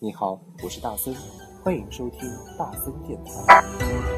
你好，我是大森，欢迎收听大森电台。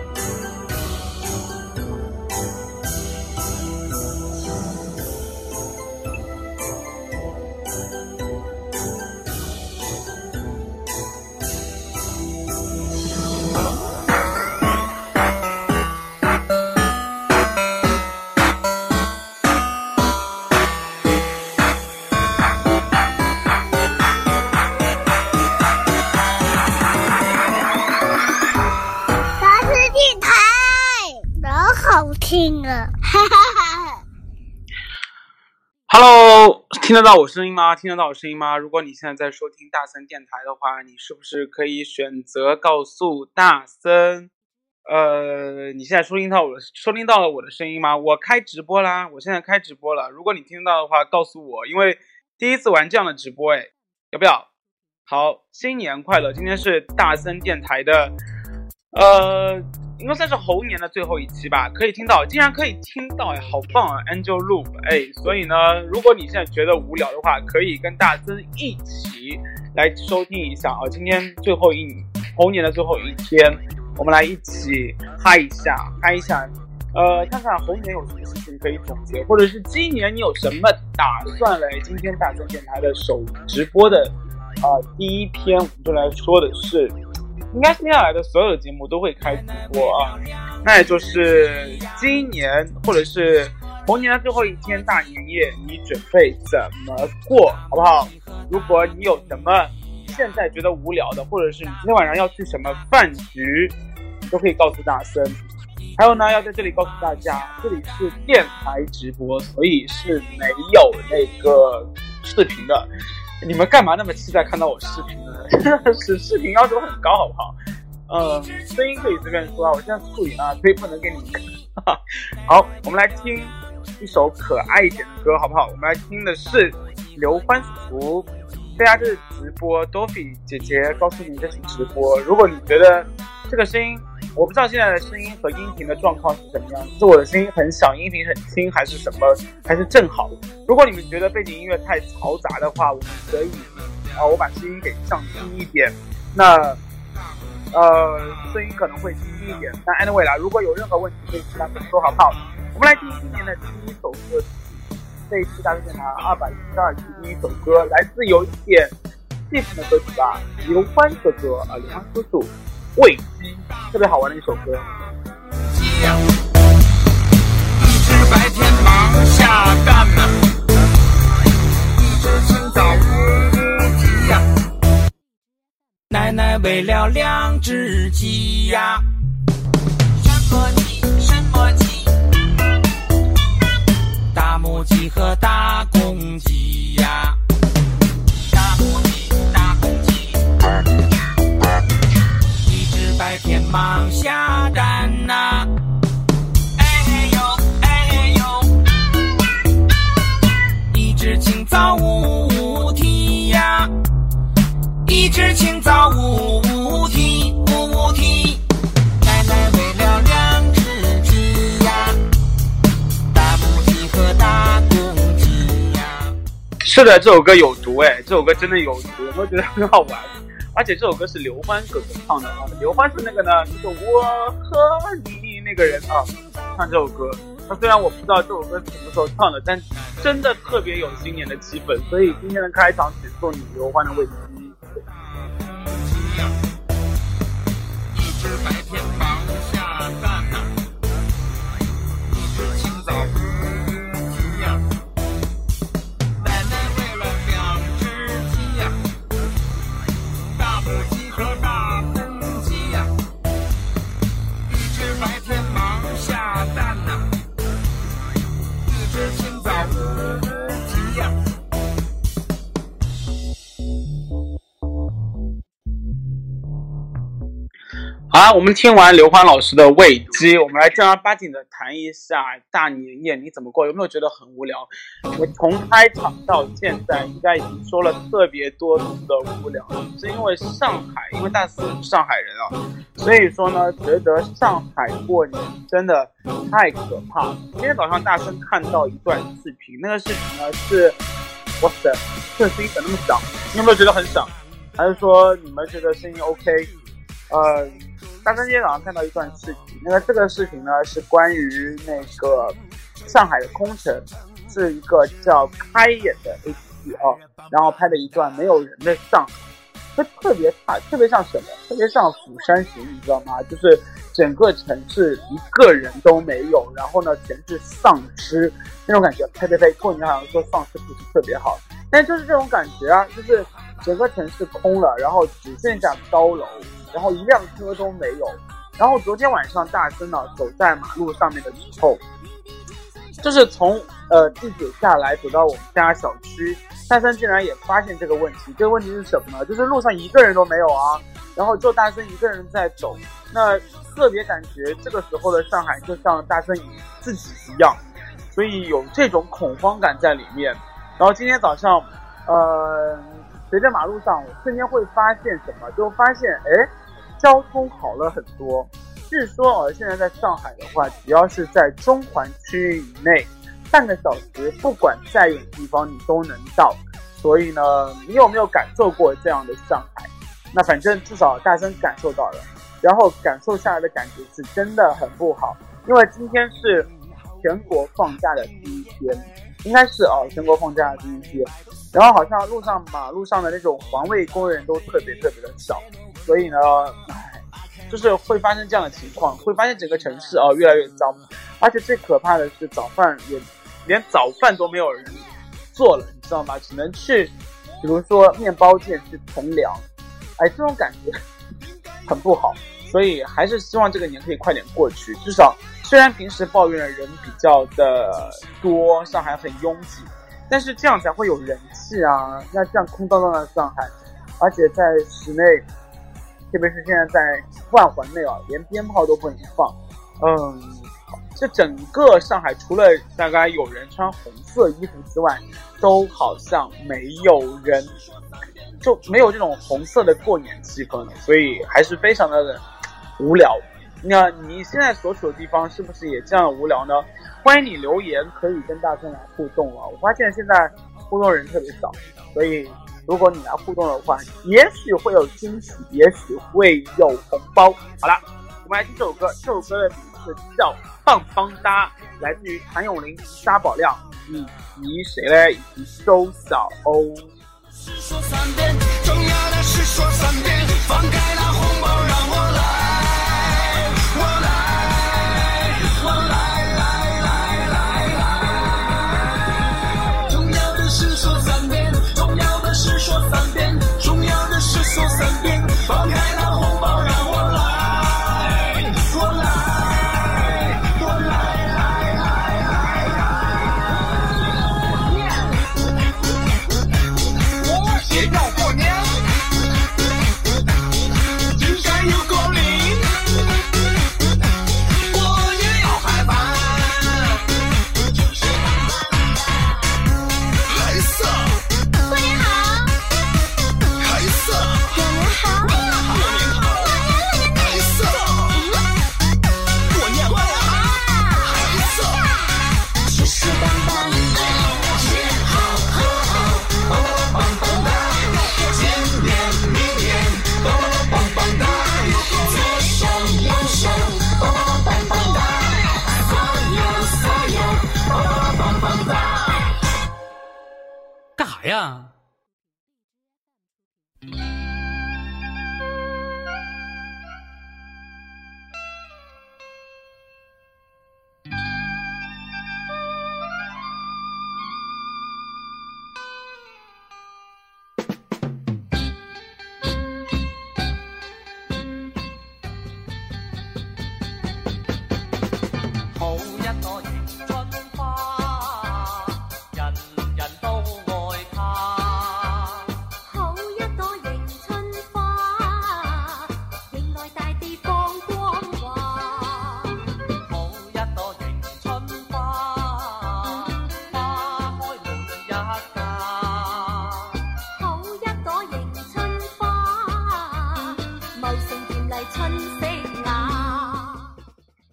听得到我声音吗？听得到我声音吗？如果你现在在收听大森电台的话，你是不是可以选择告诉大森，呃，你现在收听到我的收听到了我的声音吗？我开直播啦，我现在开直播了。如果你听到的话，告诉我，因为第一次玩这样的直播，哎，要不要？好，新年快乐！今天是大森电台的，呃，应该算是猴年的最后一期吧，可以听到，竟然可以听到，哎，好棒啊，Angel Loop，哎，所以呢，如果你现在觉得无聊的话，可以跟大森一起来收听一下啊，今天最后一猴年的最后一天，我们来一起嗨一下，嗨一下，呃，看看猴年有什么事情可以总结，或者是今年你有什么打算嘞？今天大森电台的首直播的啊、第一篇，我们就来说的是。应该接下来的所有节目都会开直播啊，那也就是今年或者是猴年的最后一天大年夜，你准备怎么过，好不好？如果你有什么现在觉得无聊的，或者是你今天晚上要去什么饭局，都可以告诉大森。还有呢，要在这里告诉大家，这里是电台直播，所以是没有那个视频的。你们干嘛那么期待看到我视频呢？真 的是视频要求很高，好不好？嗯，声音可以随便说啊，我现在素颜啊，所以不能给你们看。好，我们来听一首可爱一点的歌，好不好？我们来听的是刘欢叔。大家这是直播多菲姐姐告诉你这是直播。如果你觉得这个声音，我不知道现在的声音和音频的状况是怎么样，是我的声音很小，音频很轻，还是什么，还是正好？如果你们觉得背景音乐太嘈杂的话，我们可以啊、我把声音给降低一点。那呃，声音可能会低一点。但 anyway 啦，如果有任何问题可以跟他们说，好不好？我们来听今年的第一首歌曲，这一期大家电台二百一十二期第一首歌，来自有一点气氛的歌曲吧，刘欢哥哥啊，刘欢叔叔，喂鸡，特别好玩的一首歌。鸡呀，一只白天忙下蛋呐，一只清早乌鸡呀。奶奶喂了两只鸡呀，什么鸡？什么鸡？大母鸡和大公鸡呀。忙下蛋呐、哎呦哎呦，一只清早呜呜啼呀，一只清早呜呜啼呜呜啼。奶奶喂了两只鸡呀，大母鸡和大公鸡呀。是的，这首歌有毒哎，这首歌真的有毒，有没有觉得很好玩？而且这首歌是刘欢哥哥唱的啊，刘欢是那个呢，就是我和你那个人啊，唱这首歌。那虽然我不知道这首歌是什么时候唱的，但真的特别有新年的气氛，所以今天的开场曲送你刘欢的《喂鸡》。一只白天忙下蛋好啦，我们听完刘欢老师的《喂鸡》，我们来正儿八经的谈一下大年夜你怎么过？有没有觉得很无聊？我从开场到现在，应该已经说了特别多次的无聊，是因为上海，因为大四是上海人啊，所以说呢，觉得上海过年真的太可怕。今天早上大声看到一段视频，那个视频呢是，哇塞，这个声音怎么那么响？你有没有觉得很响？还是说你们觉得声音 OK？呃，大三今天早上看到一段视频，那个这个视频呢是关于那个上海的空城，是一个叫开眼的 APP 哦，然后拍的一段没有人的上海。就特别大，特别像什么？特别像《釜山行》，你知道吗？就是整个城市一个人都没有，然后呢，全是丧尸那种感觉。呸呸呸！过年好像说丧尸不是特别好，但就是这种感觉啊，就是整个城市空了，然后只剩下高楼，然后一辆车都没有。然后昨天晚上大森呢走在马路上面的时候，就是从呃地铁下来走到我们家小区。大森竟然也发现这个问题，这个问题是什么呢？就是路上一个人都没有啊，然后就大森一个人在走，那特别感觉这个时候的上海就像大森自己一样，所以有这种恐慌感在里面。然后今天早上，呃，随着马路上，我瞬间会发现什么？就发现，哎，交通好了很多。据说啊，现在在上海的话，只要是在中环区域以内。半个小时，不管再远的地方你都能到。所以呢，你有没有感受过这样的上海？那反正至少大声感受到了，然后感受下来的感觉是真的很不好。因为今天是全国放假的第一天，应该是哦，全国放假的第一天。然后好像路上马路上的那种环卫工人都特别特别的少，所以呢，唉，就是会发生这样的情况，会发现整个城市哦越来越脏，而且最可怕的是早饭也。连早饭都没有人做了，你知道吗？只能去，比如说面包店去囤粮，哎，这种感觉很不好。所以还是希望这个年可以快点过去。至少虽然平时抱怨的人比较的多，上海很拥挤，但是这样才会有人气啊。那这样空荡荡的上海，而且在室内，特别是现在在万环内啊，连鞭炮都不能放，嗯。这整个上海，除了大概有人穿红色衣服之外，都好像没有人，就没有这种红色的过年气氛了，所以还是非常的无聊。那你现在所处的地方是不是也这样无聊呢？欢迎你留言，可以跟大家来互动了。我发现现在互动人特别少，所以如果你来互动的话，也许会有惊喜，也许会有红包。好了，我们来听这首歌，这首歌的名字叫。棒棒哒，来自于谭咏麟、沙宝亮以及谁嘞？以及周晓鸥。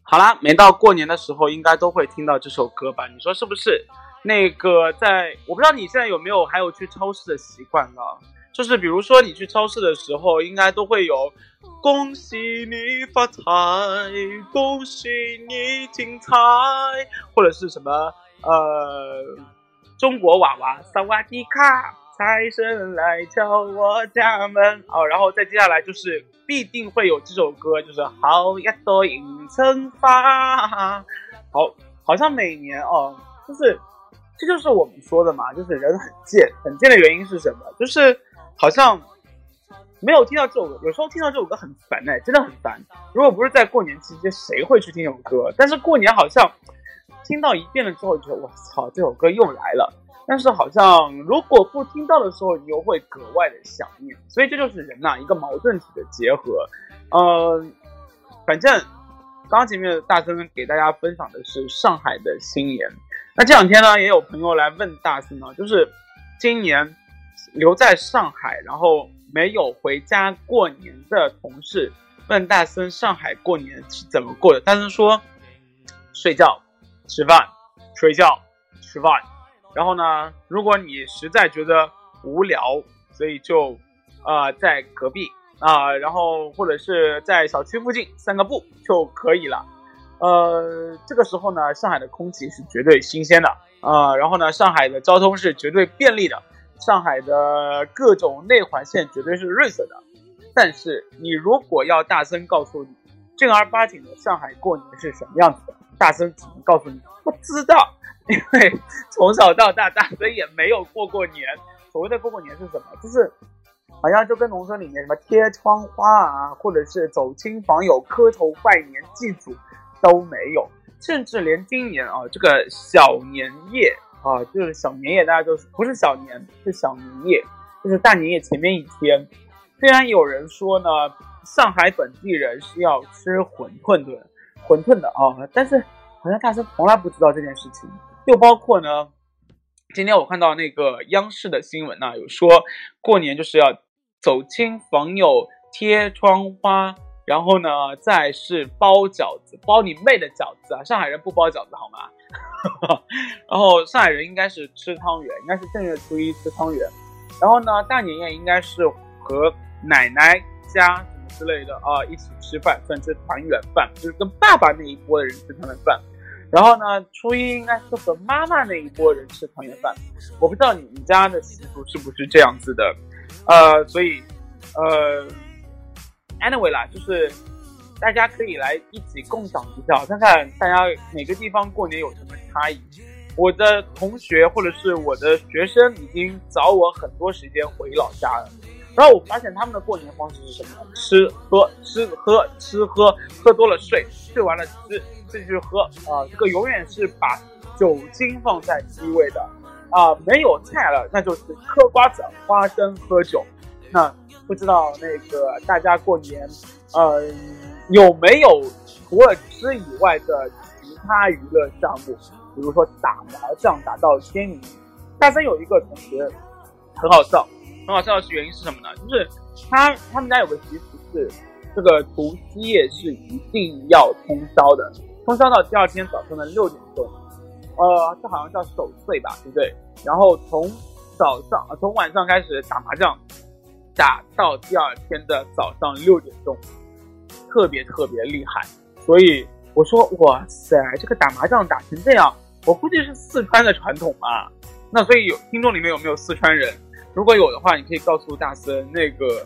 好啦，每到过年的时候，应该都会听到这首歌吧？你说是不是？那个，在我不知道你现在有没有还有去超市的习惯了？就是比如说你去超市的时候，应该都会有“恭喜你发财，恭喜你精彩”，或者是什么呃中国娃娃萨瓦迪卡，财神来敲我家门哦，然后再接下来就是必定会有这首歌，就是好一朵迎春花，好，好像每年哦，就是这就是我们说的嘛，就是人很贱，很贱的原因是什么？就是好像没有听到这首歌，有时候听到这首歌很烦哎，真的很烦。如果不是在过年期间，谁会去听这首歌？但是过年好像听到一遍了之后，觉得我操，这首歌又来了。但是好像如果不听到的时候，你又会格外的想念。所以这就是人呐、一个矛盾体的结合。呃，反正刚刚前面大森给大家分享的是上海的新年。那这两天呢，也有朋友来问大森呢，就是今年留在上海，然后没有回家过年的同事问大森上海过年是怎么过的。大森说，睡觉、吃饭、睡觉、吃饭。然后呢，如果你实在觉得无聊，所以就呃在隔壁啊、然后或者是在小区附近散个步就可以了。呃，这个时候呢，上海的空气是绝对新鲜的啊、然后呢，上海的交通是绝对便利的，上海的各种内环线绝对是绿色的。但是你如果要大森告诉你正儿八经的上海过年是什么样子的，大森只能告诉你不知道，因为从小到大大森也没有过过年。所谓的过过年是什么？就是好像就跟农村里面什么贴窗花啊，或者是走亲访友、磕头拜年祭祖都没有，甚至连今年啊这个小年夜啊，就是小年夜，大家就是不是小年，是小年夜，就是大年夜前面一天。虽然有人说呢，上海本地人是要吃馄饨的，馄饨的啊，但是好像大家从来不知道这件事情。又包括呢，今天我看到那个央视的新闻呢、有说过年就是要走亲访友、贴窗花，然后呢再是包饺子，包你妹的饺子啊！上海人不包饺子好吗？然后上海人应该是吃汤圆，应该是正月初一吃汤圆，然后呢大年夜应该是和奶奶家什么之类的啊一起吃饭，算是团圆饭，就是跟爸爸那一波的人吃团圆饭。然后呢，初一应该是和妈妈那一波人吃团圆饭。我不知道你们家的习俗是不是这样子的，呃，所以呃，anyway 啦，就是大家可以来一起共享一下，看看大家哪个地方过年有什么差异。我的同学或者是我的学生已经早我很多时间回老家了，然后我发现他们的过年方式是什么？吃喝吃喝吃喝，喝多了睡，睡完了吃，继续喝啊、这个永远是把酒精放在第一位的啊、没有菜了，那就是嗑瓜子、花生、喝酒。那不知道那个大家过年，呃，有没有除了吃以外的其他娱乐项目？比如说打麻将打到天明。大三有一个同学很好笑，很好笑的原因是什么呢？就是他他们家有个习俗是，这个除夕夜是一定要通宵的，通宵到第二天早上的六点钟。呃，这好像叫守岁吧，对不对？然后从早上从晚上开始打麻将，打到第二天的早上六点钟，特别特别厉害。所以我说，哇塞，这个打麻将打成这样，我估计是四川的传统吧。那所以有听众里面有没有四川人？如果有的话，你可以告诉大森，那个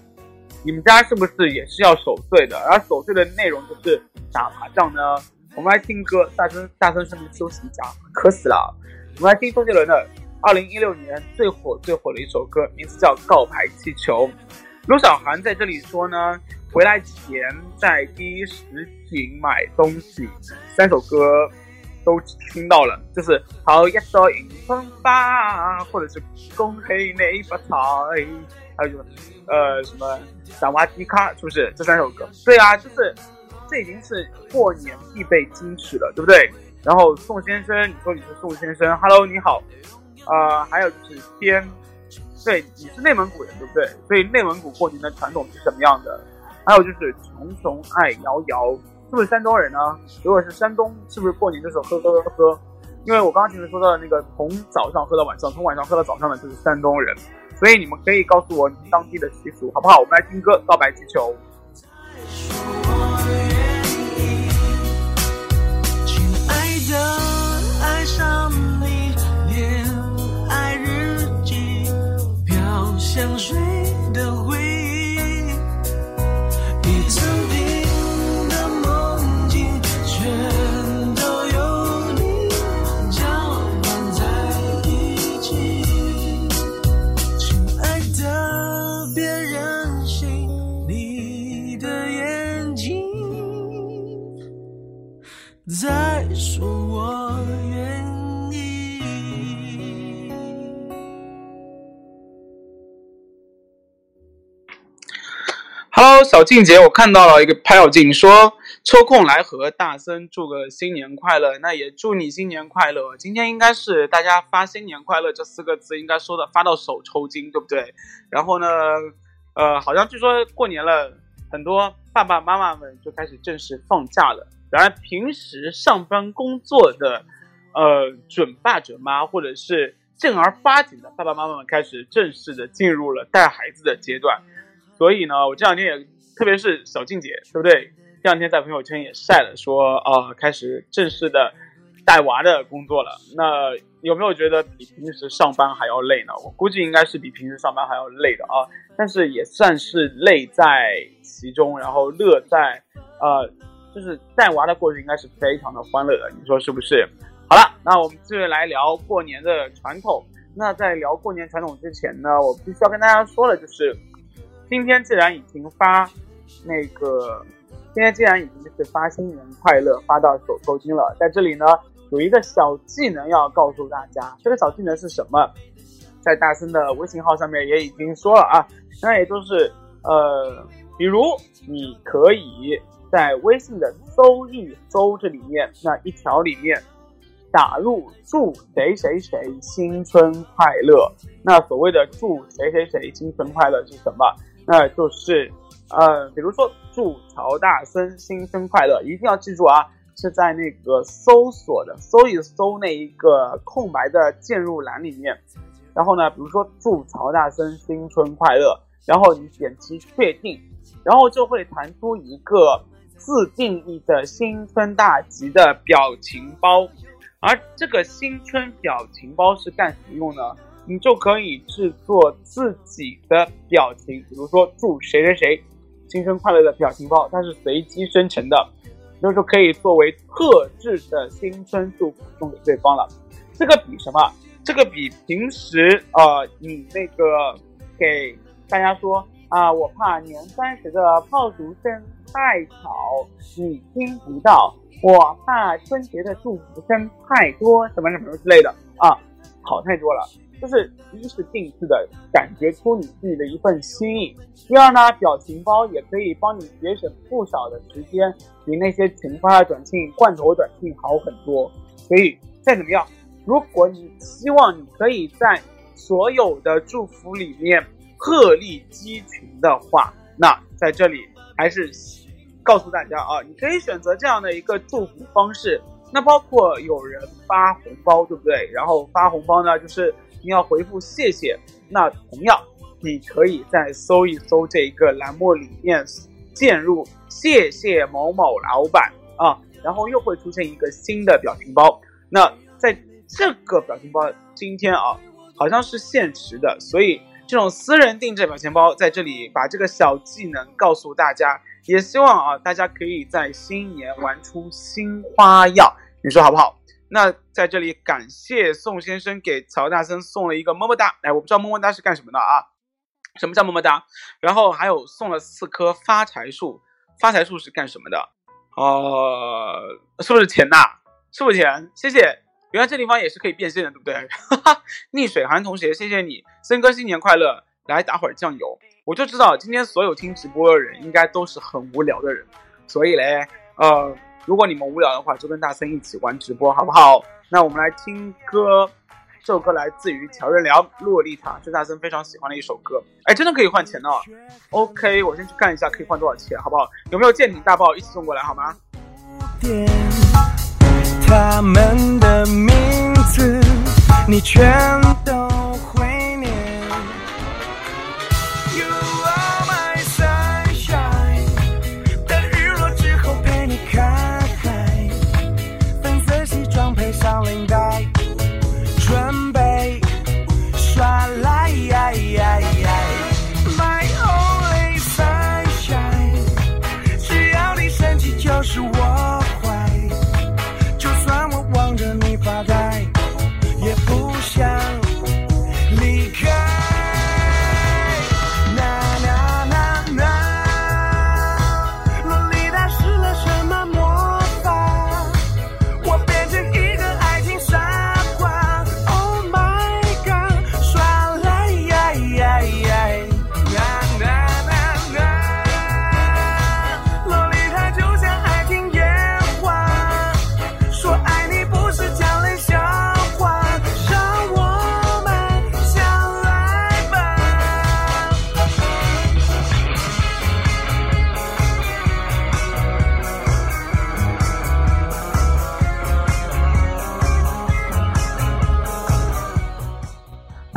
你们家是不是也是要守岁的？而守岁的内容就是打麻将呢？我们来听歌，大森大森顺便休息一下，渴死了。我们来听周杰伦的二零一六年最火最火的一首歌，名字叫《告白气球》。陆小涵在这里说呢，回来前在第一实景买东西，三首歌都听到了，就是好一朵迎春花，或者是恭喜你发财，还有就是呃什么萨瓦迪卡，是不是这三首歌？对啊，就是这已经是过年必备金曲了，对不对？然后宋先生，你说你是宋先生，Hello，你好，呃，还有就是天，对，你是内蒙古人，对不对？所以内蒙古过年的传统是什么样的？还有就是穷穷爱摇摇，是不是山东人呢？如果是山东，是不是过年的时候喝喝喝喝？因为我刚刚前面说到的那个从早上喝到晚上，从晚上喝到早上的就是山东人，所以你们可以告诉我你们当地的习俗，好不好？我们来听歌《告白气球》。的，爱上你，恋爱日记，飘香水的回再说我愿意。Hello，小静姐，我看到了一个拍小静说抽空来和大森祝个新年快乐，那也祝你新年快乐。今天应该是大家发新年快乐这四个字应该说的发到手抽筋，对不对？然后呢，呃，好像据说过年了，很多爸爸妈妈们就开始正式放假了。然而平时上班工作的呃准爸准妈或者是正儿八经的爸爸妈妈们开始正式的进入了带孩子的阶段。所以呢，我这两天也，特别是小静姐，对不对？这两天在朋友圈也晒了说，啊、开始正式的带娃的工作了。那有没有觉得比平时上班还要累呢？我估计应该是比平时上班还要累的啊，但是也算是累在其中，然后乐在，呃，就是带娃的过程应该是非常的欢乐的，你说是不是？好了，那我们继续来聊过年的传统。那在聊过年传统之前呢，我必须要跟大家说的就是。今天既然已经发那个，今天既然已经是发新年快乐，发到手抽筋了，在这里呢有一个小技能要告诉大家，这个小技能是什么？在大森的微信号上面也已经说了啊，那也就是呃，比如你可以在微信的搜一搜这里面那一条里面打入祝谁谁谁新春快乐。那所谓的祝谁谁谁新春快乐是什么？那就是，呃，比如说祝曹大森新春快乐，一定要记住啊，是在那个搜索的搜一搜那一个空白的键入栏里面，然后呢，比如说祝曹大森新春快乐，然后你点击确定，然后就会弹出一个自定义的新春大吉的表情包，而这个新春表情包是干什么用呢？你就可以制作自己的表情，比如说祝谁谁谁新春快乐的表情包，它是随机生成的，就是可以作为特制的新春祝福送给对方了。这个比什么？这个比平时呃你那个给大家说啊，我怕年三十的炮竹声太吵，你听不到；我怕春节的祝福声太多，什么什么之类的啊，好太多了。就是一是定制的，感觉出你自己的一份心意；第二呢，表情包也可以帮你节省不少的时间，比那些群发的短信、罐头短信好很多。所以再怎么样，如果你希望你可以在所有的祝福里面鹤立鸡群的话，那在这里还是告诉大家啊，你可以选择这样的一个祝福方式。那包括有人发红包，对不对？然后发红包呢，就是你要回复谢谢。那同样，你可以在搜一搜这一个栏目里面键入谢谢某某老板啊，然后又会出现一个新的表情包。那在这个表情包今天啊，好像是限时的，所以这种私人定制表情包在这里把这个小技能告诉大家，也希望啊大家可以在新年玩出新花样，你说好不好？那在这里感谢宋先生给曹大森送了一个么么哒，哎，我不知道么么哒是干什么的啊？什么叫么么哒？然后还有送了四棵发财树，发财树是干什么的？呃，是不是钱呐？是不是钱？谢谢。原来这地方也是可以变现的，对不对？哈哈，逆水寒同学，谢谢你，森哥新年快乐！来打会儿酱油，我就知道今天所有听直播的人应该都是很无聊的人，所以嘞，呃，如果你们无聊的话，就跟大森一起玩直播，好不好？那我们来听歌，这首歌来自于乔任梁《洛丽塔》，是大森非常喜欢的一首歌。哎，真的可以换钱呢、OK，我先去看一下可以换多少钱，好不好？有没有舰艇大炮一起送过来，好吗？他们的名字你全都会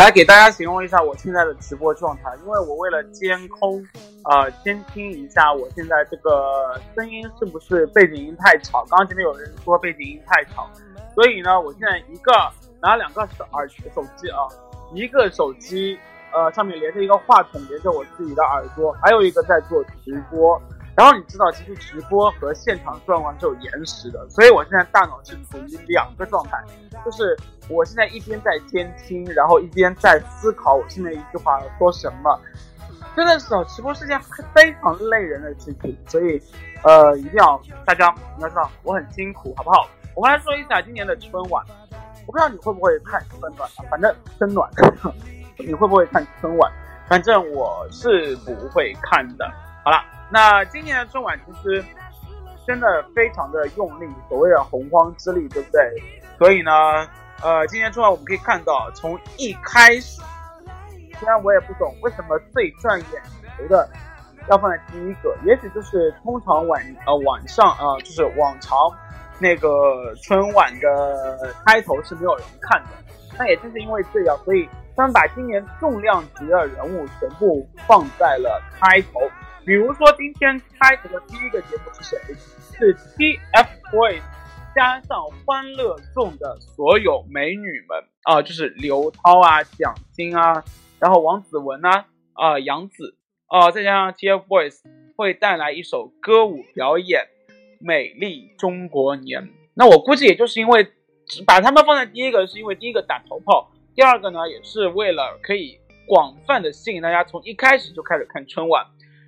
来给大家形容一下我现在的直播状态，因为我为了监控，呃，监听一下我现在这个声音是不是背景音太吵。刚刚前面有人说背景音太吵，所以呢，我现在一个拿两个手耳手机啊，一个手机呃上面连着一个话筒，连着我自己的耳朵，还有一个在做直播。然后你知道，其实直播和现场状况是有延时的，所以我现在大脑是处于两个状态，就是我现在一边在监听，然后一边在思考我现在一句话要说什么。真的是哦，直播是件非常累人的事情，所以呃，一定要大家你要知道我很辛苦，好不好？我们来说一下今年的春晚，我不知道你会不会看春晚，反正春暖，你会不会看春晚？反正我是不会看的。好了。那今年的春晚其实真的非常的用力，所谓的洪荒之力，对不对？所以呢，呃，今年春晚我们可以看到，从一开始，虽然我也不懂为什么最赚眼球的要放在第一个，也许就是通常晚呃晚上啊、呃，就是往常那个春晚的开头是没有人看的，那也正是因为这样，所以他们把今年重量级的人物全部放在了开头。比如说，今天开头的第一个节目是谁？是 TFBOYS 加上欢乐颂的所有美女们啊、就是刘涛啊、蒋欣啊，然后王子文啊、啊、杨紫啊、再加上 TFBOYS 会带来一首歌舞表演《美丽中国年》。那我估计也就是因为把他们放在第一个，是因为第一个打头炮，第二个呢，也是为了可以广泛的吸引大家从一开始就开始看春晚。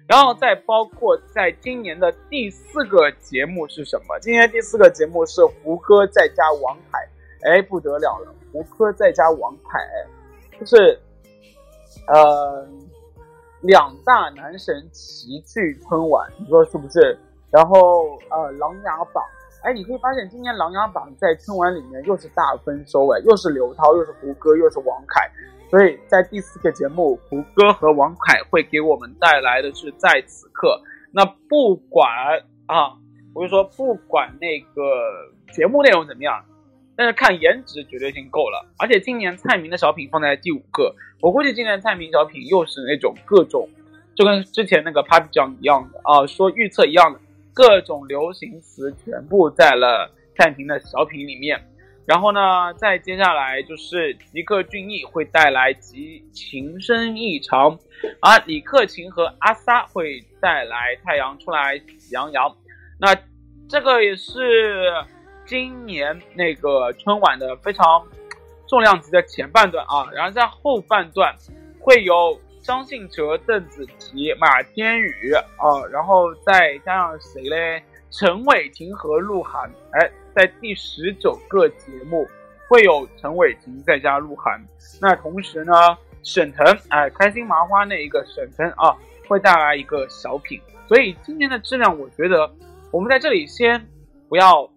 然后再包括在今年的第四个节目是什么？今年第四个节目是胡歌再加王凯，哎，不得了了，胡歌再加王凯，就是呃两大男神齐聚春晚，你说是不是？然后呃琅琊榜，哎，你可以发现今年琅琊榜在春晚里面又是大丰收，哎，又是刘涛，又是胡歌，又是王凯。所以在第四个节目，胡歌和王凯会给我们带来的是在此刻。那不管啊，我就说不管那个节目内容怎么样，但是看颜值绝对性够了。而且今年蔡明的小品放在第五个，我估计今年蔡明小品又是那种各种，就跟之前那个 Papi 酱一样的啊，说预测一样的，各种流行词全部在了蔡明的小品里面。然后呢，再接下来就是吉克隽逸会带来集情深意长，而李克勤和阿 sa 会带来太阳出来喜洋洋。那这个也是今年那个春晚的非常重量级的前半段啊，然后在后半段会有张信哲、邓紫棋、马天宇啊，然后再加上谁嘞？陈伟霆和鹿晗，哎。在第十九个节目会有陈伟霆再加鹿晗，那同时呢，沈腾哎，开心麻花那一个沈腾啊，会带来一个小品。所以今年的质量，我觉得我们在这里先不要，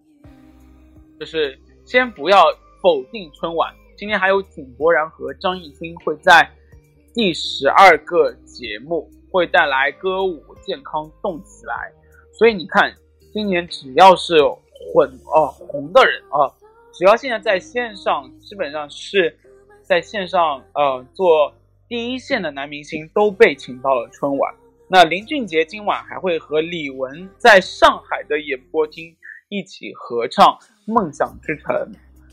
就是先不要否定春晚。今天还有井柏然和张艺兴会在第十二个节目会带来歌舞健康动起来。所以你看，今年只要是混啊红的人啊，只要现在在线上，基本上是在线上呃做第一线的男明星都被请到了春晚。那林俊杰今晚还会和李玟在上海的演播厅一起合唱《梦想之城》。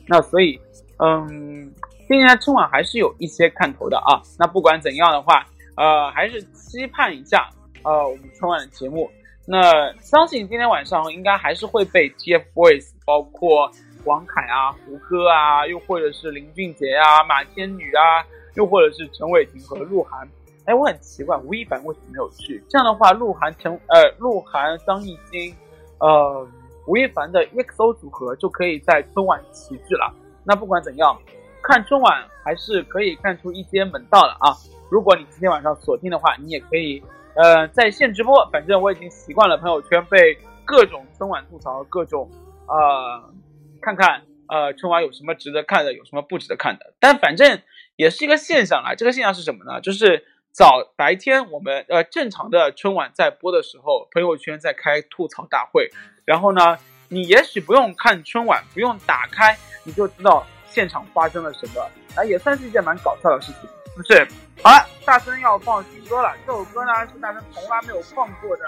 那所以，嗯，今年春晚还是有一些看头的啊。那不管怎样的话，呃，还是期盼一下呃我们春晚的节目。那相信今天晚上应该还是会被 TFBOYS，包括王凯啊、胡歌啊，又或者是林俊杰啊、马天宇啊，又或者是陈伟霆和鹿晗。哎，我很奇怪，吴亦凡为什么没有去？这样的话，鹿晗、陈呃鹿晗、张艺兴，呃吴亦凡的 EXO 组合就可以在春晚齐聚了。那不管怎样，看春晚还是可以看出一些门道的啊。如果你今天晚上锁定的话，你也可以。呃，在线直播，反正我已经习惯了朋友圈被各种春晚吐槽，各种呃，看看呃春晚有什么值得看的，有什么不值得看的。但反正也是一个现象啦。这个现象是什么呢？就是早白天我们呃正常的春晚在播的时候，朋友圈在开吐槽大会，然后呢，你也许不用看春晚，不用打开，你就知道现场发生了什么，啊，也算是一件蛮搞笑的事情。不是，好了，大森要放新歌了。这首歌呢是大森从来没有放过的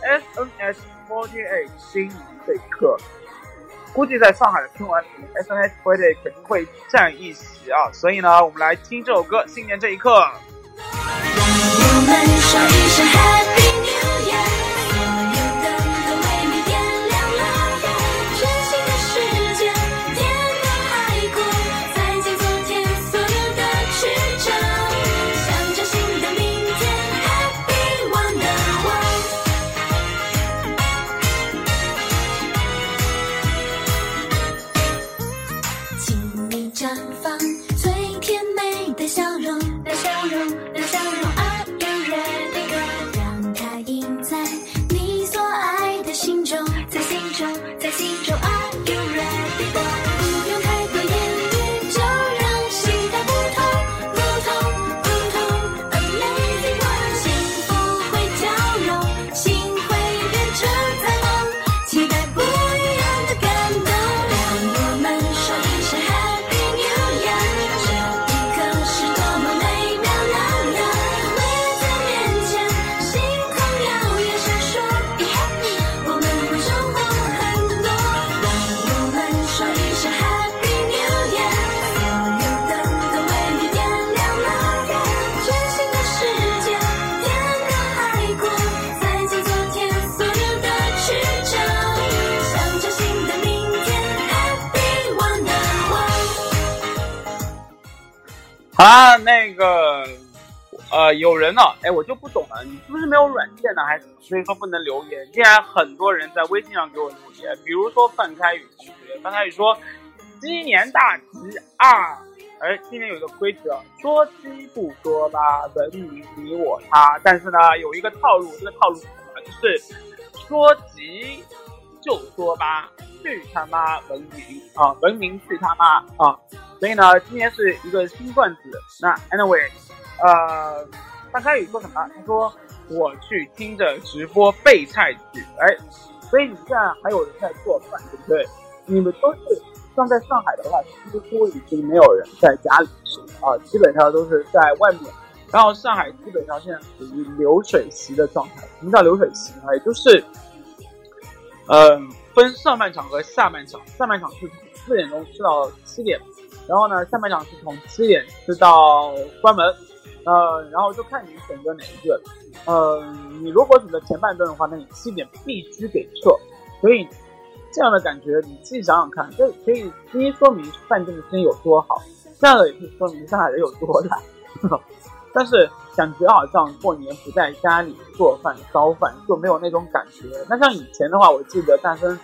S N S Forty Eight 新年这一刻。估计在上海的春晚里，SNS48 肯定会占一席啊。所以呢，我们来听这首歌《新年这一刻》。我们说一声 Happy 那个呃，有人呢，哎，我就不懂了，你是不是没有软件呢？还是所以说不能留言？竟然很多人在微信上给我留言，比如说范开宇同学，范开宇说鸡年大吉啊！哎，今年有一个规则，说鸡不说八，文明你我他。但是呢，有一个套路，这个套路是什么？就是说吉就说吧，去他妈文明啊，文明去他妈啊！所以呢，今天是一个新段子。那 anyway，呃，范开宇说什么？他说我去听着直播备菜去，哎，所以你现在还有人在做饭，对不对？你们都是像在上海的话，几乎已经没有人在家里吃啊，基本上都是在外面。然后上海基本上现在属于流水席的状态。什么叫流水席呢？也就是，嗯、分上半场和下半场。上半场是从四点钟吃到七点，然后呢，下半场是从七点吃到关门。呃，然后就看你选择哪一个。呃，你如果选择前半段的话，那你七点必须得撤。所以这样的感觉，你自己想想看，这可以第一说明饭店的生意有多好，第二个也可以说明上海人有多懒。但是感觉好像过年不在家里做饭烧饭就没有那种感觉。那像以前的话，我记得大森，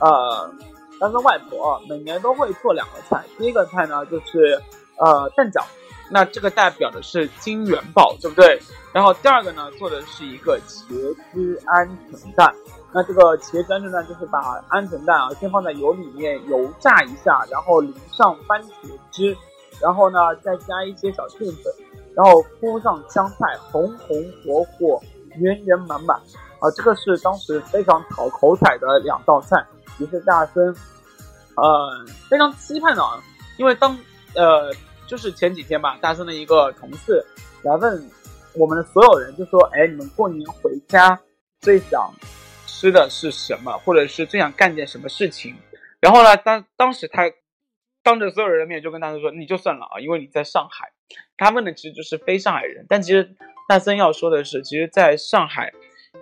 呃，大森外婆、啊、每年都会做两个菜，第一个菜呢就是呃蛋饺，那这个代表的是金元宝，对不对？然后第二个呢做的是一个茄汁鹌鹑蛋。那这个茄子鹌鹑蛋就是把鹌鹑蛋啊先放在油里面油炸一下，然后淋上番茄汁，然后呢再加一些小淀粉，然后铺上香菜，红红火火，圆圆满满啊！这个是当时非常讨口彩的两道菜，也是大森呃非常期盼的啊，因为当呃就是前几天吧，大森的一个同事来问我们的所有人，就说，哎，你们过年回家最想吃的是什么，或者是最想干件什么事情？然后呢，当当时他当着所有人的面就跟大森说，你就算了啊，因为你在上海。他问的其实就是非上海人，但其实大森要说的是，其实在上海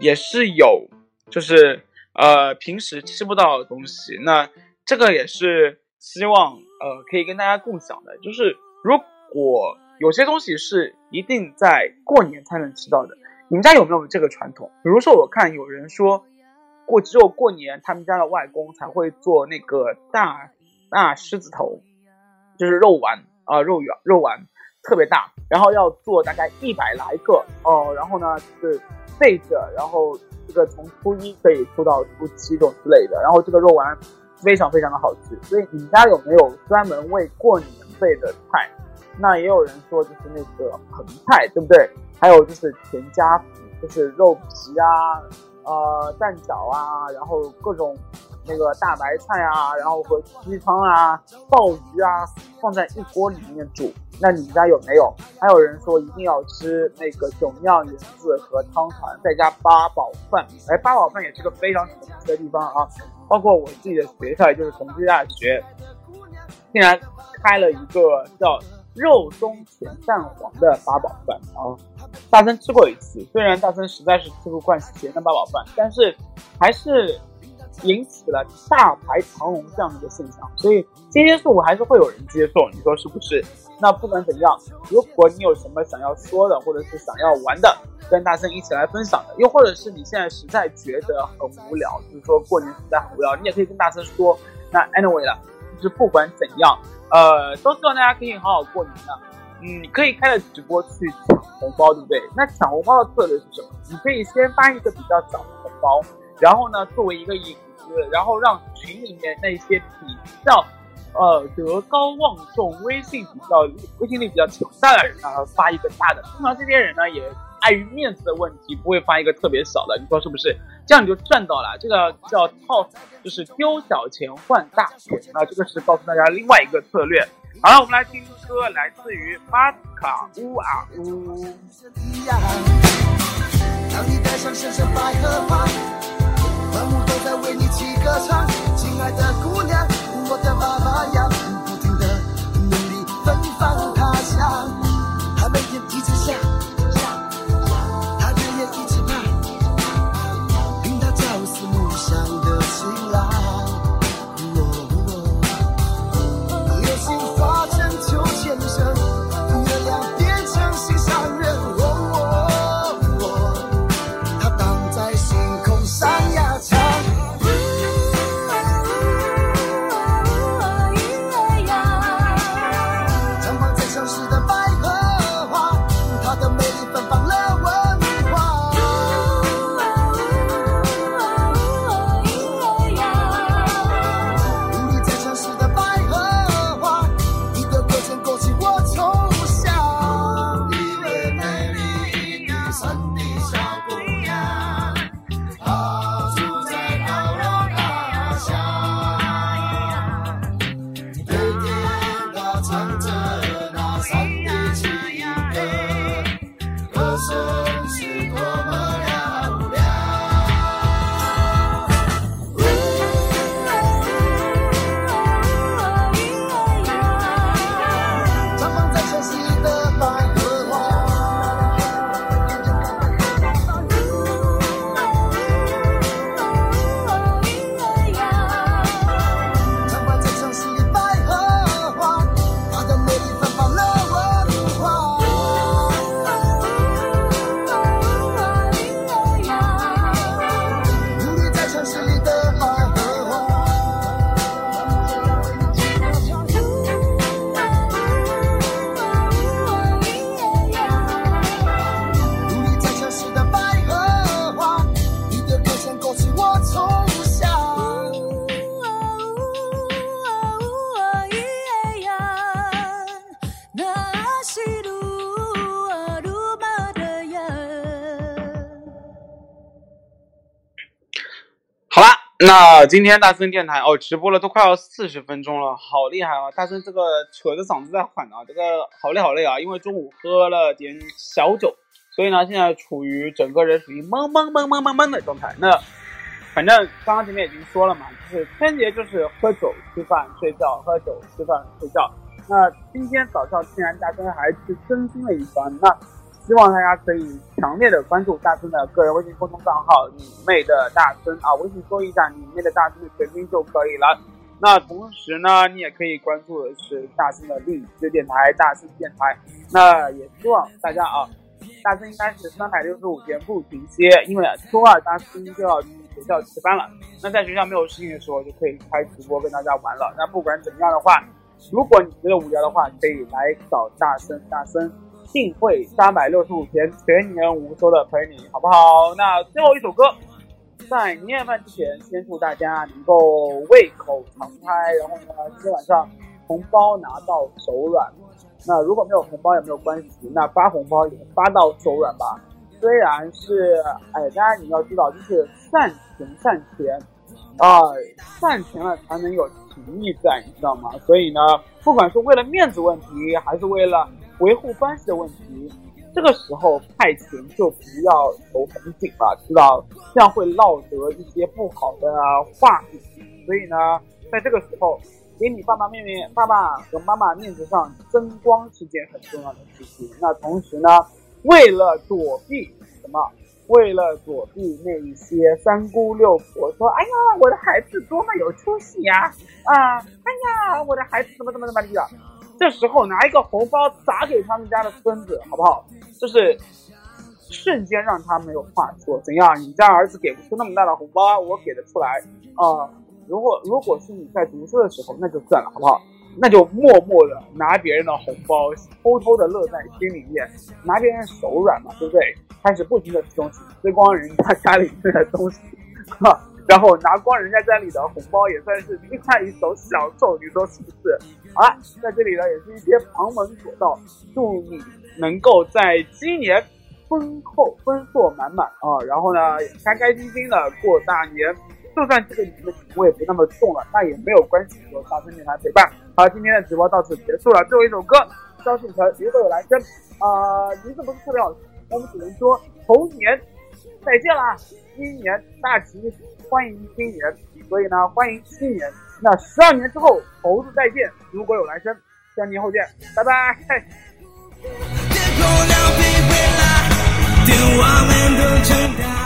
也是有，就是呃平时吃不到的东西。那这个也是希望呃可以跟大家共享的，就是如果有些东西是一定在过年才能吃到的，你们家有没有这个传统？比如说我看有人说过只有过年他们家的外公才会做那个大大狮子头，就是肉丸啊、肉圆肉丸。特别大，然后要做大概一百来个哦，然后呢是备着，然后这个从初一可以出到初七这种之类的，然后这个肉丸非常非常的好吃。所以你们家有没有专门为过年备的菜？那也有人说就是那个盆菜，对不对？还有就是全家福，就是肉皮啊、呃蛋饺啊，然后各种那个大白菜啊，然后和鸡汤啊、鲍鱼啊放在一锅里面煮。那你们家有没有？还有人说一定要吃那个酒酿圆子和汤团，再加八宝饭。哎，八宝饭也是个非常神奇的地方啊！包括我自己的学校，也就是同济大学，竟然开了一个叫肉松甜蛋黄的八宝饭啊！大森吃过一次，虽然大森实在是吃不惯咸的八宝饭，但是还是引起了大排长龙这样的一个现象。所以这些数还是会有人接受，你说是不是？那不管怎样，如果你有什么想要说的，或者是想要玩的，跟大森一起来分享的，又或者是你现在实在觉得很无聊，就是说过年实在很无聊，你也可以跟大森说。那 anyway 了，就是不管怎样，呃，都希望大家可以好好过年的。嗯，可以开着直播去抢红包，对不对？那抢红包的策略是什么？你可以先发一个比较小的红包，然后呢，作为一个引子，然后让群里面那些比较。呃，德高望重、威信比较、威信力比较强大的人呢，发一个大的。通常这些人呢，也碍于面子的问题，不会发一个特别小的。你说是不是？这样你就赚到了。这个叫套，就是丢小钱换大钱。那这个是告诉大家另外一个策略。好了，我们来听歌，来自于巴卡乌啊乌。当你戴上深深百合花，为你起歌唱，亲爱的姑娘。今天大森电台哦，直播了都快要四十分钟了，好厉害啊！大森这个扯着嗓子在喊啊，这个好累好累啊，因为中午喝了点小酒，所以呢，现在处于整个人属于懵懵懵懵懵懵的状态。那反正刚刚前面已经说了嘛，就是春节就是喝酒、吃饭、睡觉，喝酒、吃饭、睡觉。那今天早上既然大森还是更新了一番，那希望大家可以强烈的关注大森的个人微信公众账号“你妹的大森”啊，微信搜一下“你妹的大森”的全拼就可以了。那同时呢，你也可以关注的是大森的荔枝电台“大森电台”。那也希望大家啊，大森应该是三百六十五天不停歇，因为周二大森就要去学校值班了。那在学校没有事情的时候，就可以开直播跟大家玩了。那不管怎么样的话，如果你觉得无聊的话，可以来找大森，大森定会三百六十五天，全年无休的陪你，好不好？那最后一首歌，在年夜饭之前，先祝大家能够胃口常开，然后呢，今天晚上红包拿到手软。那如果没有红包也没有关系，那发红包也发到手软吧。虽然是，哎，大家你要知道，就是善钱善钱，啊、善钱了才能有情义在，你知道吗？所以呢，不管是为了面子问题，还是为了维护关系的问题，这个时候派钱就不要求很紧了，知道这样会落得一些不好的话语。所以呢，在这个时候，给你爸爸妹妹、爸爸和妈妈面子上争光是件很重要的事情。那同时呢，为了躲避什么？为了躲避那一些三姑六婆说：“哎呀，我的孩子多么有出息呀！啊，哎呀，我的孩子怎么怎么怎么地的。”这时候拿一个红包砸给他们家的孙子，好不好？就是瞬间让他没有话说。怎样？你家儿子给不出那么大的红包，我给得出来啊、如果如果是你在读书的时候，那就算了，好不好？那就默默的拿别人的红包，偷偷的乐在心里面，拿别人手软嘛，对不对？开始不停的吃东西，吃光人家家里面的东西，哈，然后拿光人家家里的红包，也算是另外一种享受，你说是不是？好了，在这里呢，也是一些旁门左道，祝你能够在今年丰厚丰硕满满啊，然后呢，开开心心的过大年。就算这个你们的品味不那么重了，那也没有关系，有大声电台陪伴。好，今天的直播到此结束了，最后一首歌，张信哲《如果有来生》啊、名字不是特别好，我们只能说猴年再见啦，新年大吉，欢迎新年，所以呢，欢迎新年。那十二年之后，猴子再见，如果有来生，三年后见，拜拜。天